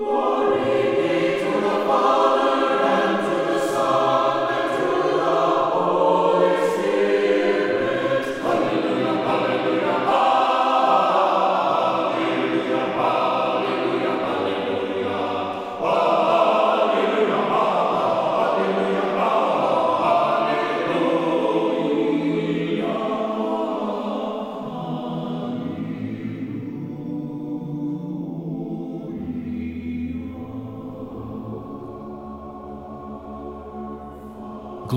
Lord.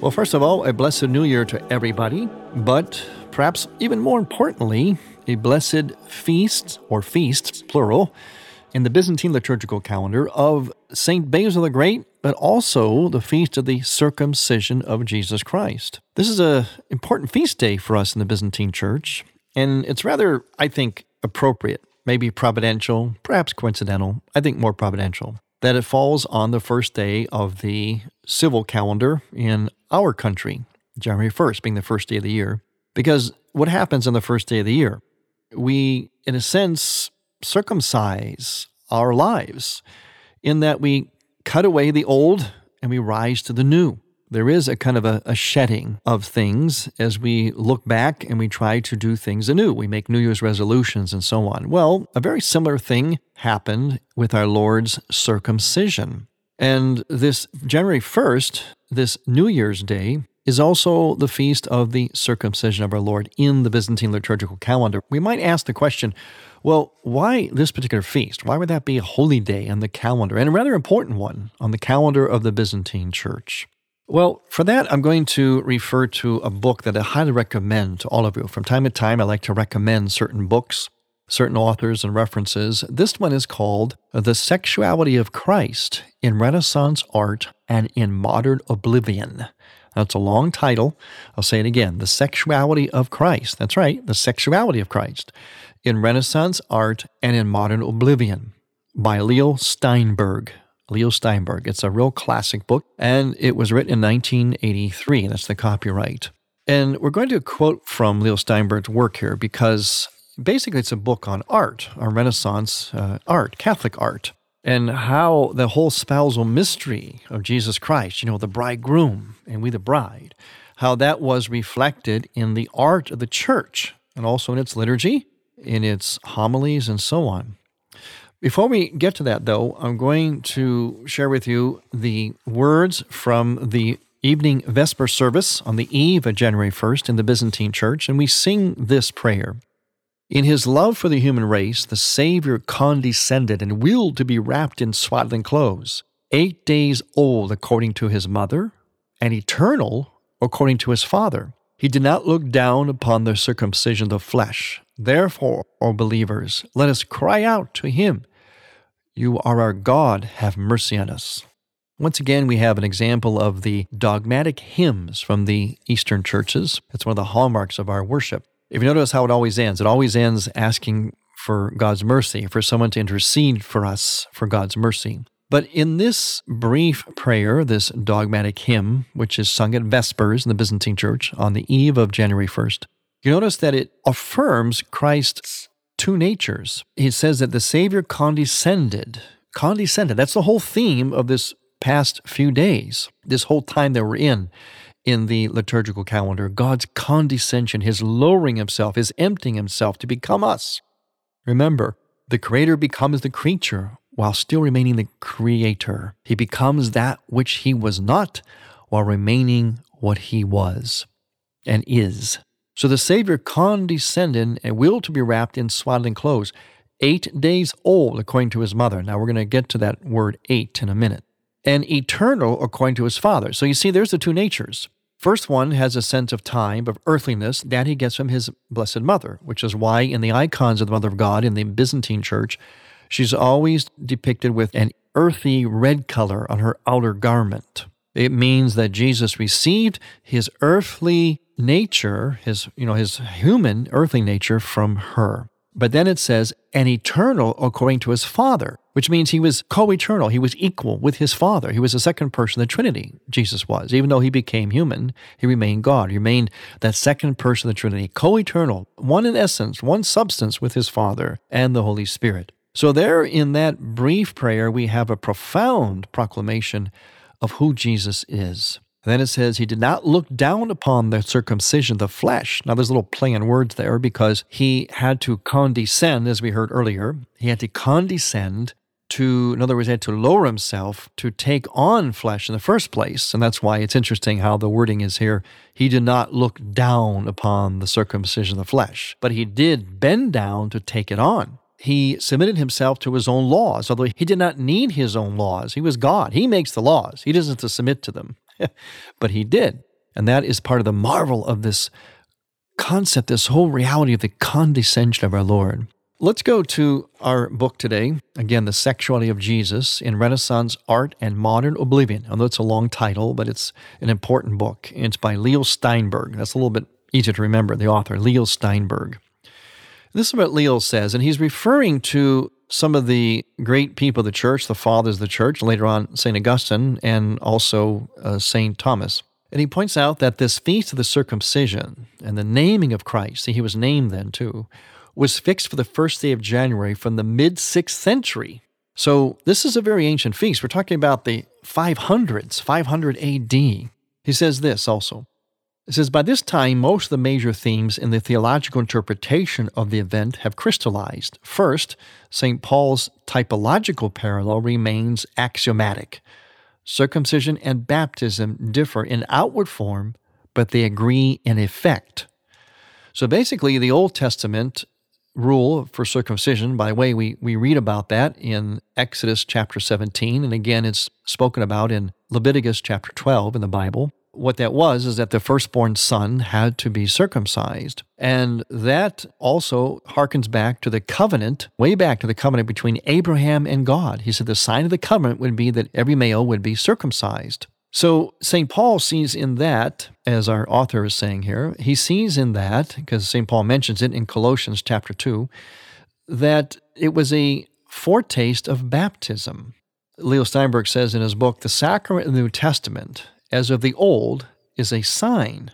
Well, first of all, a blessed new year to everybody, but perhaps even more importantly, a blessed feast, or feasts, plural, in the Byzantine liturgical calendar of St. Basil the Great, but also the feast of the circumcision of Jesus Christ. This is an important feast day for us in the Byzantine Church, and it's rather, I think, appropriate, maybe providential, perhaps coincidental, I think more providential, that it falls on the first day of the civil calendar in our country, January 1st being the first day of the year. Because what happens on the first day of the year? We, in a sense, circumcise our lives in that we cut away the old and we rise to the new. There is a kind of a, a, shedding of things as we look back and we try to do things anew. We make New Year's resolutions and so on. Well, a very similar thing happened with our Lord's circumcision. And this January 1st, this New Year's Day, is also the feast of the circumcision of our Lord in the Byzantine liturgical calendar. We might ask the question well, why this particular feast? Why would that be a holy day on the calendar and a rather important one on the calendar of the Byzantine Church? Well, for that, I'm going to refer to a book that I highly recommend to all of you. From time to time, I like to recommend certain books, certain authors, and references. This one is called The Sexuality of Christ in Renaissance Art and in Modern Oblivion. That's a long title. I'll say it again The Sexuality of Christ. That's right, The Sexuality of Christ in Renaissance Art and in Modern Oblivion by Leo Steinberg. Leo Steinberg. It's a real classic book, and it was written in 1983. That's the copyright. And we're going to quote from Leo Steinberg's work here because basically it's a book on art, on Renaissance uh, art, Catholic art, and how the whole spousal mystery of Jesus Christ, you know, the bridegroom and we the bride, how that was reflected in the art of the church and also in its liturgy in its homilies and so on. Before we get to that, though, I'm going to share with you the words from the evening Vesper service on the eve of January 1st in the Byzantine Church, and we sing this prayer. In his love for the human race, the Savior condescended and willed to be wrapped in swaddling clothes, eight days old according to his mother, and eternal according to his Father. He did not look down upon the circumcision of flesh, Therefore, O believers, let us cry out to him, You are our God, have mercy on us. Once again, we have an example of the dogmatic hymns from the Eastern churches. It's one of the hallmarks of our worship. If you notice how it always ends, it always ends asking for God's mercy, for someone to intercede for us for God's mercy. But in this brief prayer, this dogmatic hymn, which is sung at Vespers in the Byzantine Church on the eve of January 1st, you notice that it affirms Christ's two natures. He says that the Savior condescended. Condescended. That's the whole theme of this past few days, this whole time that we're in, in the liturgical calendar God's condescension, his lowering himself, his emptying himself to become us. Remember, the Creator becomes the creature while still remaining the Creator. He becomes that which he was not while remaining what he was and is. So the Savior condescended and willed to be wrapped in swaddling clothes, eight days old, according to his mother. Now we're going to get to that word eight in a minute. And eternal, according to his Father. So you see, there's the two natures. First one has a sense of time, of earthliness, that he gets from his Blessed Mother, which is why in the icons of the Mother of God in the Byzantine Church, she's always depicted with an earthy red color on her outer garment. It means that Jesus received his earthly nature, his, you know, his human earthly nature from her. But then it says, and eternal according to his Father, which means he was co eternal. He was equal with his Father. He was the second person of the Trinity, Jesus was. Even though he became human, he remained God. He remained that second person of the Trinity, co eternal, one in essence, one substance with his Father and the Holy Spirit. So, there in that brief prayer, we have a profound proclamation of who Jesus is. Then it says, He did not look down upon the circumcision of the flesh. Now, there's a little play in words there because he had to condescend, as we heard earlier. He had to condescend to, in other words, he had to lower himself to take on flesh in the first place. And that's why it's interesting how the wording is here. He did not look down upon the circumcision of the flesh, but he did bend down to take it on he submitted himself to his own laws, although he did not need his own laws. He was God. He makes the laws. He doesn't have to submit to them. but he did. And that is part of the marvel of this concept, this whole reality of the condescension of our Lord. Let's go to our book today. Again, The Sexuality of Jesus in Renaissance Art and Modern Oblivion. Although it's a long title, but it's an important book. It's by Leo Steinberg. That's a little bit easier to remember, the author, Leo Steinberg. This is what Leo says, and he's referring to some of the great people of the church, the fathers of the church, later on St. Augustine and also uh, St. Thomas. And he points out that this feast of the circumcision and the naming of Christ, see, he was named then too, was fixed for the first day of January from the mid 6th century. So this is a very ancient feast. We're talking about the 500s, 500 AD. He says this also it says, By this time, most of the major themes in the theological interpretation of the event have crystallized. First, St. Paul's typological parallel remains axiomatic. Circumcision and baptism differ in outward form, but they agree in effect. So basically, the Old Testament rule for circumcision, by the way, we, we read about that in Exodus chapter 17, and again, it's spoken about in Leviticus chapter 12 in the Bible what that was is that the firstborn son had to be circumcised. And that also harkens back to the covenant, way back to the covenant between Abraham and God. He said the sign of the covenant would be that every male would be circumcised. So St. Paul sees in that, as our author is saying here, he sees in that, because St. Paul mentions it in Colossians chapter 2, that it was a foretaste of baptism. Leo Steinberg says in his book, The Sacrament of the New Testament as of the old, is a sign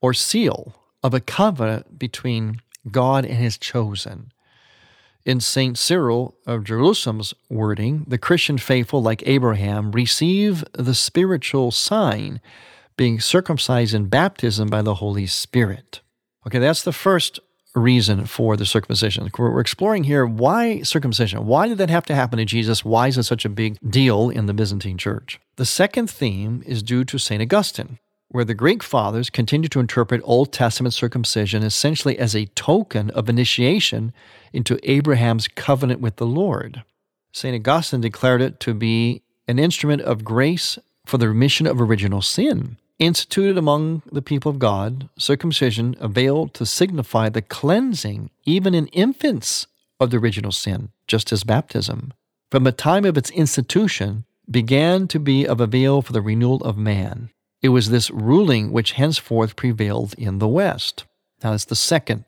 or seal of a covenant between God and his chosen. In St. Cyril of Jerusalem's wording, the Christian faithful, like Abraham, receive the spiritual sign, being circumcised in baptism by the Holy Spirit. Okay, that's the first reason for the circumcision. We're exploring here why circumcision? Why did that have to happen to Jesus? Why is it such a big deal in the Byzantine church? The second theme is due to St. Augustine, where the Greek fathers continue to interpret Old Testament circumcision essentially as a token of initiation into Abraham's covenant with the Lord. St. Augustine declared it to be an instrument of grace for the remission of original sin instituted among the people of God, circumcision availed to signify the cleansing, even in infants, of the original sin, just as baptism. From the time of its institution, began to be of avail for the renewal of man. It was this ruling which henceforth prevailed in the West. Now, that's the second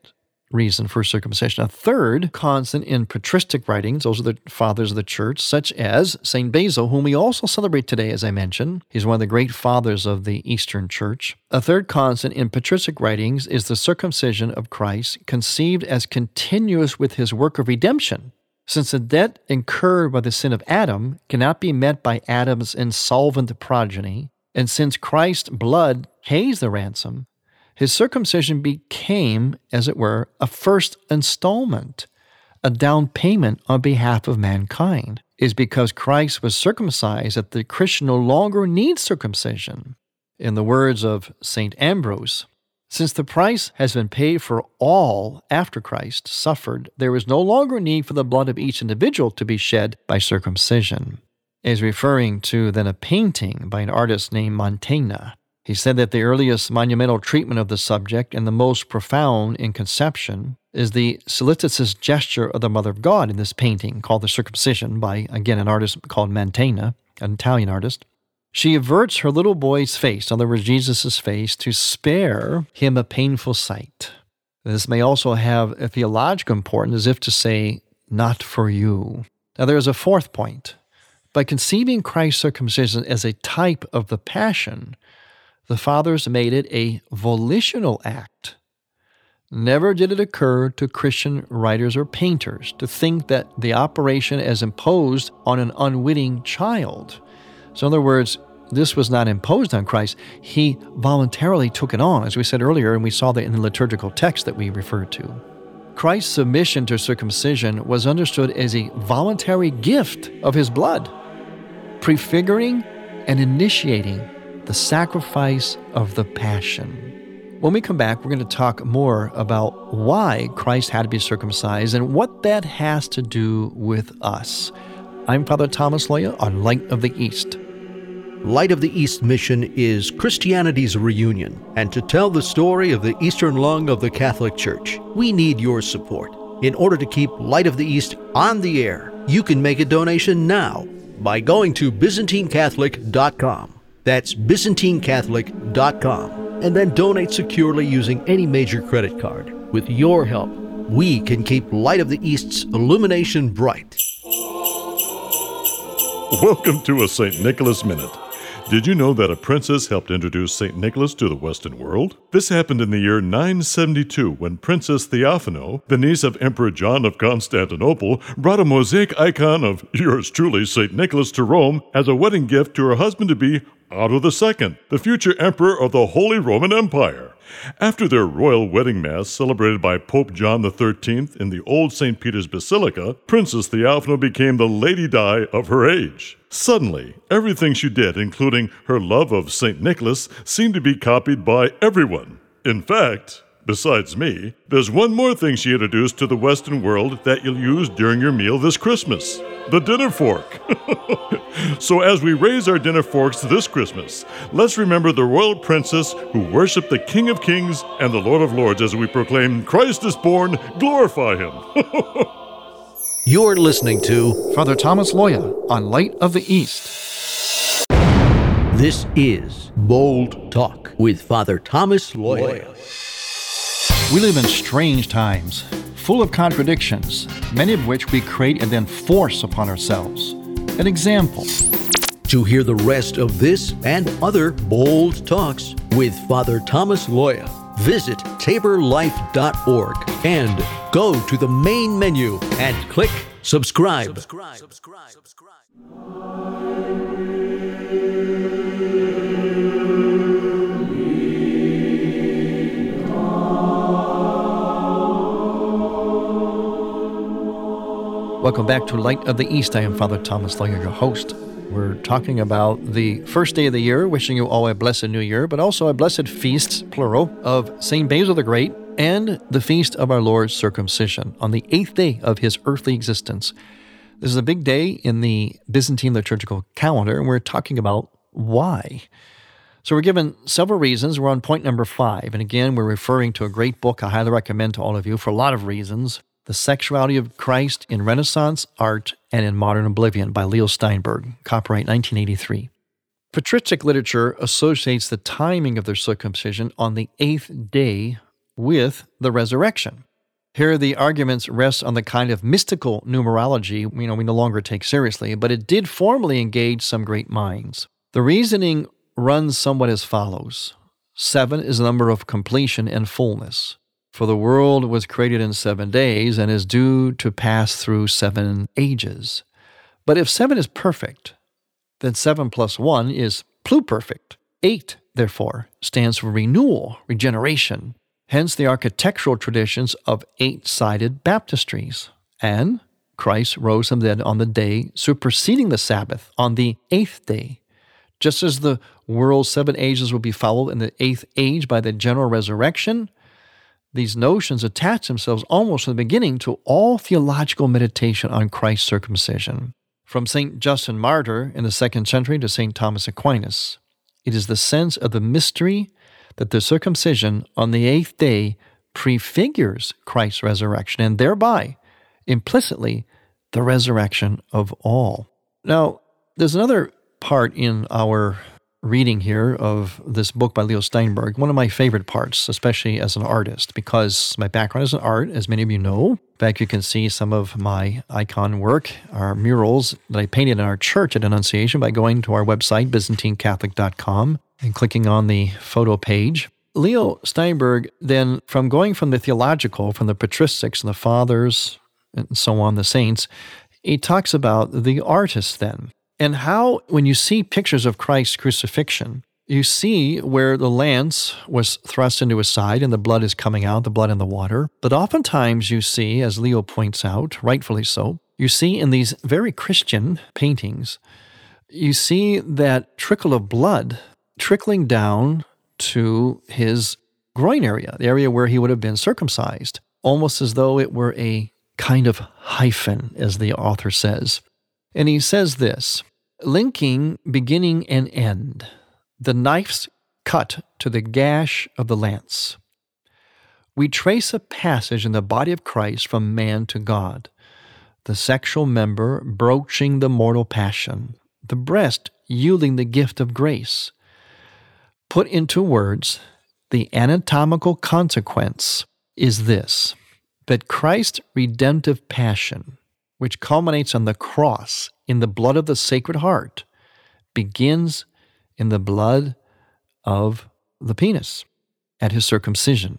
reason for circumcision. A third constant in patristic writings, those are the fathers of the church, such as St. Basil, whom we also celebrate today, as I mentioned. He's one of the great fathers of the Eastern Church. A third constant in patristic writings is the circumcision of Christ, conceived as continuous with his work of redemption. Since the debt incurred by the sin of Adam cannot be met by Adam's insolvent progeny, And since Christ's blood pays the ransom, his circumcision became, as it were, a first installment, a down payment on behalf of mankind. Is because Christ was circumcised that the Christian no longer needs circumcision. In the words of St. Ambrose, since the price has been paid for all after Christ suffered, there is no longer need for the blood of each individual to be shed by circumcision. Is referring to then a painting by an artist named Mantegna. He said that the earliest monumental treatment of the subject and the most profound in conception is the solicitous gesture of the Mother of God in this painting called The Circumcision by, again, an artist called Mantegna, an Italian artist. She averts her little boy's face, in other words, Jesus' face, to spare him a painful sight. This may also have a theological importance, as if to say, not for you. Now, there is a fourth point. By conceiving Christ's circumcision as a type of the Passion, the fathers made it a volitional act Never did it occur to Christian writers or painters to think that the operation as imposed on an unwitting child. So, in other words, this was not imposed on Christ. He voluntarily took it on, as we said earlier, and we saw that in the liturgical text that we referred to. Christ's submission to circumcision was understood as a voluntary gift of his blood, prefiguring and initiating the sacrifice of the Passion. When we come back, we're going to talk more about why Christ had to be circumcised and what that has to do with us. I'm Father Thomas Loya on Light of the East. Light of the East mission is Christianity's reunion, and to tell the story of the Eastern lung of the Catholic Church, we need your support. In order to keep Light of the East on the air, you can make a donation now by going to ByzantineCatholic.com. That's ByzantineCatholic.com and then donate securely using any major credit card. With your help, we can keep Light of the East's illumination bright. Welcome to a St. Nicholas Minute. Did you know that a princess helped introduce St. Nicholas to the Western world? This happened in the year 972 when Princess Theophano, the niece of Emperor John of Constantinople, brought a mosaic icon of yours truly, St. Nicholas, to Rome as a wedding gift to her husband to be Otto II, the future emperor of the Holy Roman Empire. After their royal wedding mass celebrated by Pope John XIII in the Old St. Peter's Basilica, Princess Theophano became the Lady Di of her age. Suddenly, everything she did, including her love of St. Nicholas, seemed to be copied by everyone. In fact, Besides me, there's one more thing she introduced to the Western world that you'll use during your meal this Christmas the dinner fork. so, as we raise our dinner forks this Christmas, let's remember the royal princess who worshiped the King of Kings and the Lord of Lords as we proclaim, Christ is born, glorify him. You're listening to Father Thomas Loya on Light of the East. This is Bold Talk with Father Thomas Loya. We live in strange times, full of contradictions, many of which we create and then force upon ourselves. An example. To hear the rest of this and other bold talks with Father Thomas Loya, visit taborlife.org and go to the main menu and click subscribe. subscribe. subscribe. subscribe. Welcome back to Light of the East. I am Father Thomas Loya, your host. We're talking about the first day of the year, wishing you all a blessed new year, but also a blessed feast, plural, of St. Basil the Great and the feast of our Lord's circumcision on the eighth day of his earthly existence. This is a big day in the Byzantine liturgical calendar, and we're talking about why. So we're given several reasons. We're on point number five. And again, we're referring to a great book I highly recommend to all of you for a lot of reasons. The Sexuality of Christ in Renaissance Art and in Modern Oblivion by Leo Steinberg, copyright 1983. Patristic literature associates the timing of their circumcision on the eighth day with the resurrection. Here, the arguments rest on the kind of mystical numerology you know, we no longer take seriously, but it did formally engage some great minds. The reasoning runs somewhat as follows Seven is the number of completion and fullness. For the world was created in seven days and is due to pass through seven ages. But if seven is perfect, then seven plus one is pluperfect. Eight, therefore, stands for renewal, regeneration, hence the architectural traditions of eight sided baptistries. And Christ rose from the dead on the day superseding the Sabbath, on the eighth day. Just as the world's seven ages will be followed in the eighth age by the general resurrection, these notions attach themselves almost from the beginning to all theological meditation on Christ's circumcision. From St. Justin Martyr in the second century to St. Thomas Aquinas, it is the sense of the mystery that the circumcision on the eighth day prefigures Christ's resurrection and thereby, implicitly, the resurrection of all. Now, there's another part in our reading here of this book by Leo Steinberg, one of my favorite parts, especially as an artist, because my background is in art, as many of you know. In fact, you can see some of my icon work, our murals that I painted in our church at Annunciation by going to our website, ByzantineCatholic.com, and clicking on the photo page. Leo Steinberg, then, from going from the theological, from the patristics and the fathers, and so on, the saints, he talks about the artist then and how, when you see pictures of Christ's crucifixion, you see where the lance was thrust into his side and the blood is coming out, the blood in the water. But oftentimes you see, as Leo points out, rightfully so, you see in these very Christian paintings, you see that trickle of blood trickling down to his groin area, the area where he would have been circumcised, almost as though it were a kind of hyphen, as the author says. And he says this linking beginning and end, the knife's cut to the gash of the lance. We trace a passage in the body of Christ from man to God, the sexual member broaching the mortal passion, the breast yielding the gift of grace. Put into words, the anatomical consequence is this that Christ's redemptive passion, which culminates on the cross in the blood of the Sacred Heart, begins in the blood of the penis at his circumcision.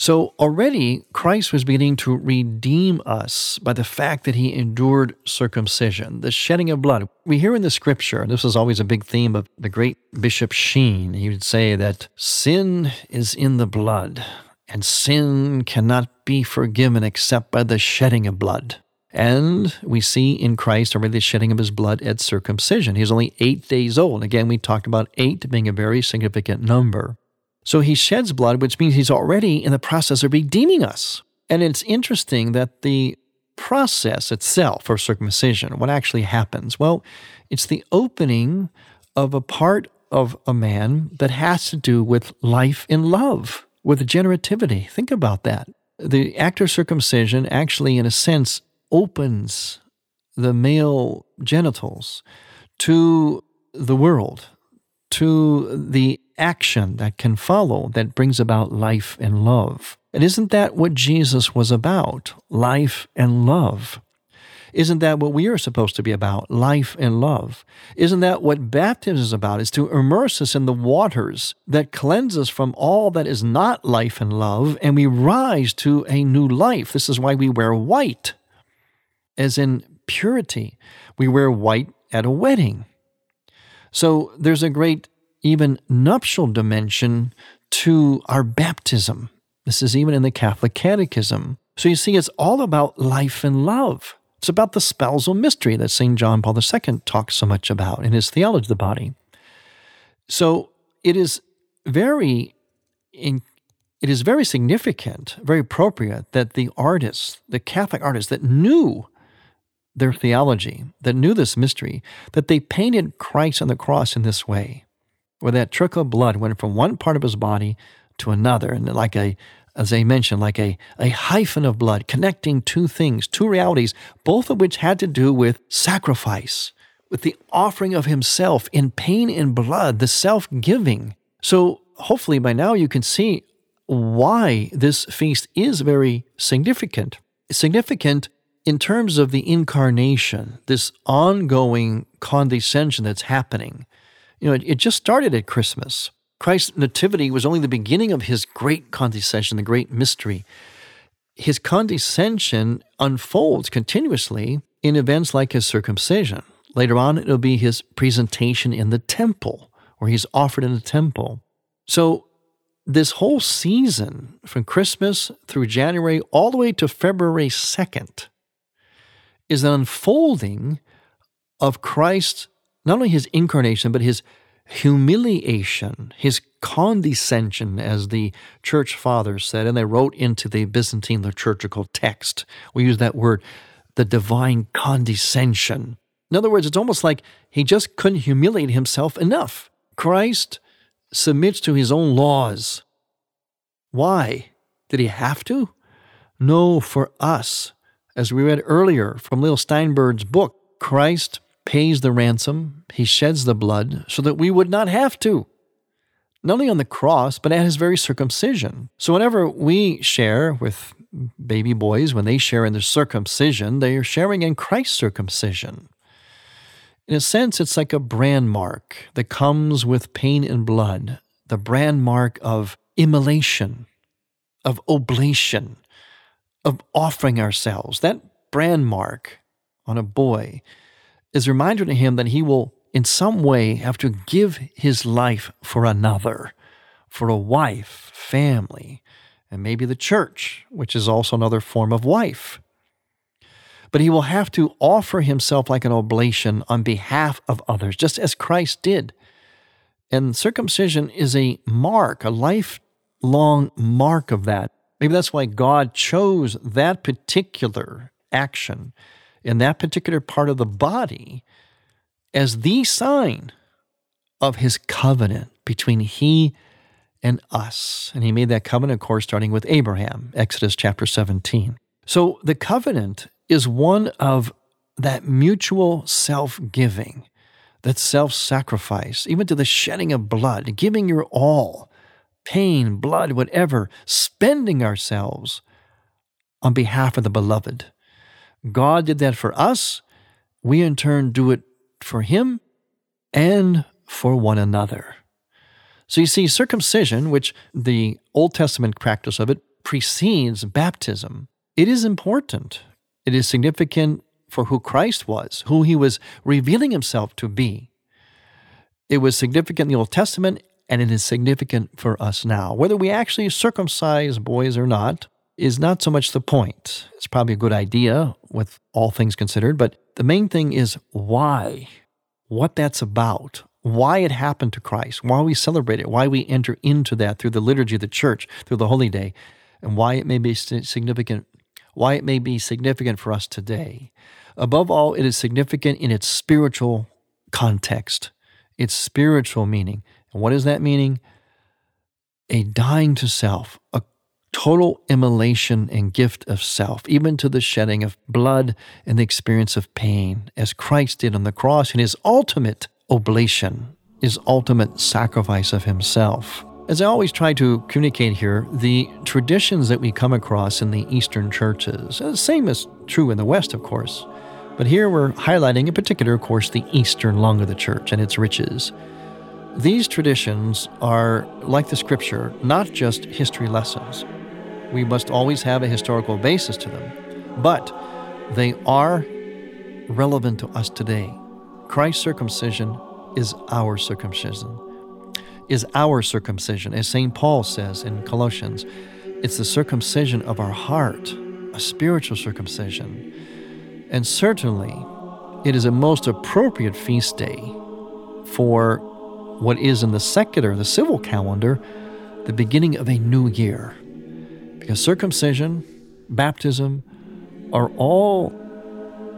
So already Christ was beginning to redeem us by the fact that he endured circumcision, the shedding of blood. We hear in the scripture, this was always a big theme of the great Bishop Sheen, he would say that sin is in the blood, and sin cannot be forgiven except by the shedding of blood. And we see in Christ already the shedding of his blood at circumcision. He's only eight days old. Again, we talked about eight being a very significant number. So he sheds blood, which means he's already in the process of redeeming us. And it's interesting that the process itself for circumcision, what actually happens? Well, it's the opening of a part of a man that has to do with life in love, with generativity. Think about that. The act of circumcision actually, in a sense, opens the male genitals to the world, to the action that can follow that brings about life and love. And isn't that what Jesus was about? Life and love. Isn't that what we are supposed to be about? Life and love. Isn't that what baptism is about? Is to immerse us in the waters that cleanse us from all that is not life and love, and we rise to a new life. This is why we wear white as in purity. We wear white at a wedding. So there's a great, even nuptial dimension to our baptism. This is even in the Catholic Catechism. So you see, it's all about life and love. It's about the spousal mystery that St. John Paul II talks so much about in his Theology of the Body. So it is very in, it is very significant, very appropriate that the artists, the Catholic artists that knew their theology, that knew this mystery, that they painted Christ on the cross in this way, where that trickle of blood went from one part of his body to another, and like a, as they mentioned, like a, a hyphen of blood connecting two things, two realities, both of which had to do with sacrifice, with the offering of himself in pain and blood, the self giving. So hopefully by now you can see why this feast is very significant. Significant in terms of the incarnation, this ongoing condescension that's happening, you know, it, it, just started at Christmas. Christ's nativity was only the beginning of his great condescension, the great mystery. His condescension unfolds continuously in events like his circumcision. Later on, it'll be his presentation in the temple, where he's offered in the temple. So, this whole season, from Christmas through January all the way to February 2nd, is an unfolding of Christ, not only his incarnation, but his humiliation, his condescension, as the church fathers said, and they wrote into the Byzantine liturgical text. We use that word, the divine condescension. In other words, it's almost like he just couldn't humiliate himself enough. Christ submits to his own laws. Why? Did he have to? No, for us. As we read earlier from Leo Steinberg's book, Christ pays the ransom, he sheds the blood so that we would not have to. Not only on the cross, but at his very circumcision. So, whenever we share with baby boys, when they share in their circumcision, they are sharing in Christ's circumcision. In a sense, it's like a brand mark that comes with pain and blood, the brand mark of immolation, of oblation, of offering ourselves. That brand mark on a boy is a reminder to him that he will, in some way, have to give his life for another, for a wife, family, and maybe the church, which is also another form of wife. But he will have to offer himself like an oblation on behalf of others, just as Christ did. And circumcision is a mark, a lifelong mark of that. Maybe that's why God chose that particular action in that particular part of the body as the sign of his covenant between he and us. And he made that covenant, of course, starting with Abraham, Exodus chapter 17. So the covenant is one of that mutual self giving, that self sacrifice, even to the shedding of blood, giving your all, pain, blood, whatever, spending ourselves on behalf of the beloved. God did that for us. We in turn do it for Him and for one another. So you see, circumcision, which the Old Testament practice of it precedes baptism, it is important. It is significant for who Christ was, who he was revealing himself to be. It was significant in the Old Testament, and it is significant for us now. Whether we actually circumcise boys or not, is not so much the point. It's probably a good idea with all things considered, but the main thing is why, what that's about, why it happened to Christ, why we celebrate it, why we enter into that through the liturgy of the church, through the holy day, and why it may be significant, why it may be significant for us today. Above all, it is significant in its spiritual context, its spiritual meaning. And what is that meaning? A dying to self, a total immolation and gift of self, even to the shedding of blood and the experience of pain, as Christ did on the cross in his ultimate oblation, his ultimate sacrifice of himself. As I always try to communicate here, the traditions that we come across in the Eastern churches, the same is true in the West, of course, but here we're highlighting in particular, of course, the Eastern lung of the church and its riches. These traditions are, like the scripture, not just history lessons. We must always have a historical basis to them, but they are relevant to us today. Christ's circumcision is our circumcision. Is our circumcision, as St. Paul says in Colossians. It's the circumcision of our heart, a spiritual circumcision. And certainly, it is a most appropriate feast day for what is in the secular, the civil calendar, the beginning of a new year. Because circumcision, baptism are all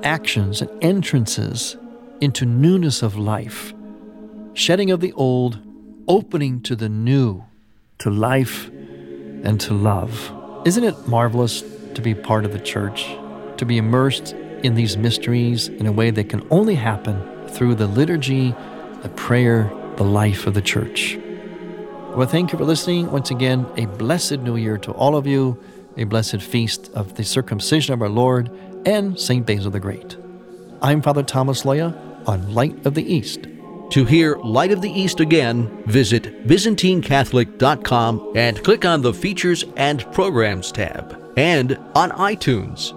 actions and entrances into newness of life, shedding of the old, opening to the new, to life and to love. Isn't it marvelous to be part of the church, to be immersed in these mysteries in a way that can only happen through the liturgy, the prayer, the life of the church? Well, thank you for listening. Once again, a blessed new year to all of you, a blessed feast of the circumcision of our Lord and St. Basil the Great. I'm Father Thomas Loya on Light of the East. To hear Light of the East again, visit ByzantineCatholic.com and click on the Features and Programs tab, and on iTunes.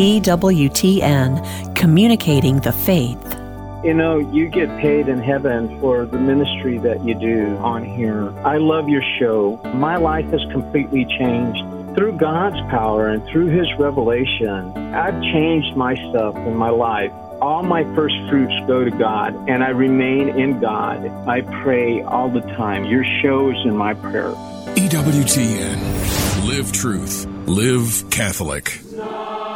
EWTN, communicating the faith. You know, you get paid in heaven for the ministry that you do on here. I love your show. My life has completely changed through God's power and through His revelation. I've changed myself in my life. All my first fruits go to God, and I remain in God. I pray all the time. Your show is in my prayer. EWTN. Live truth. Live Catholic.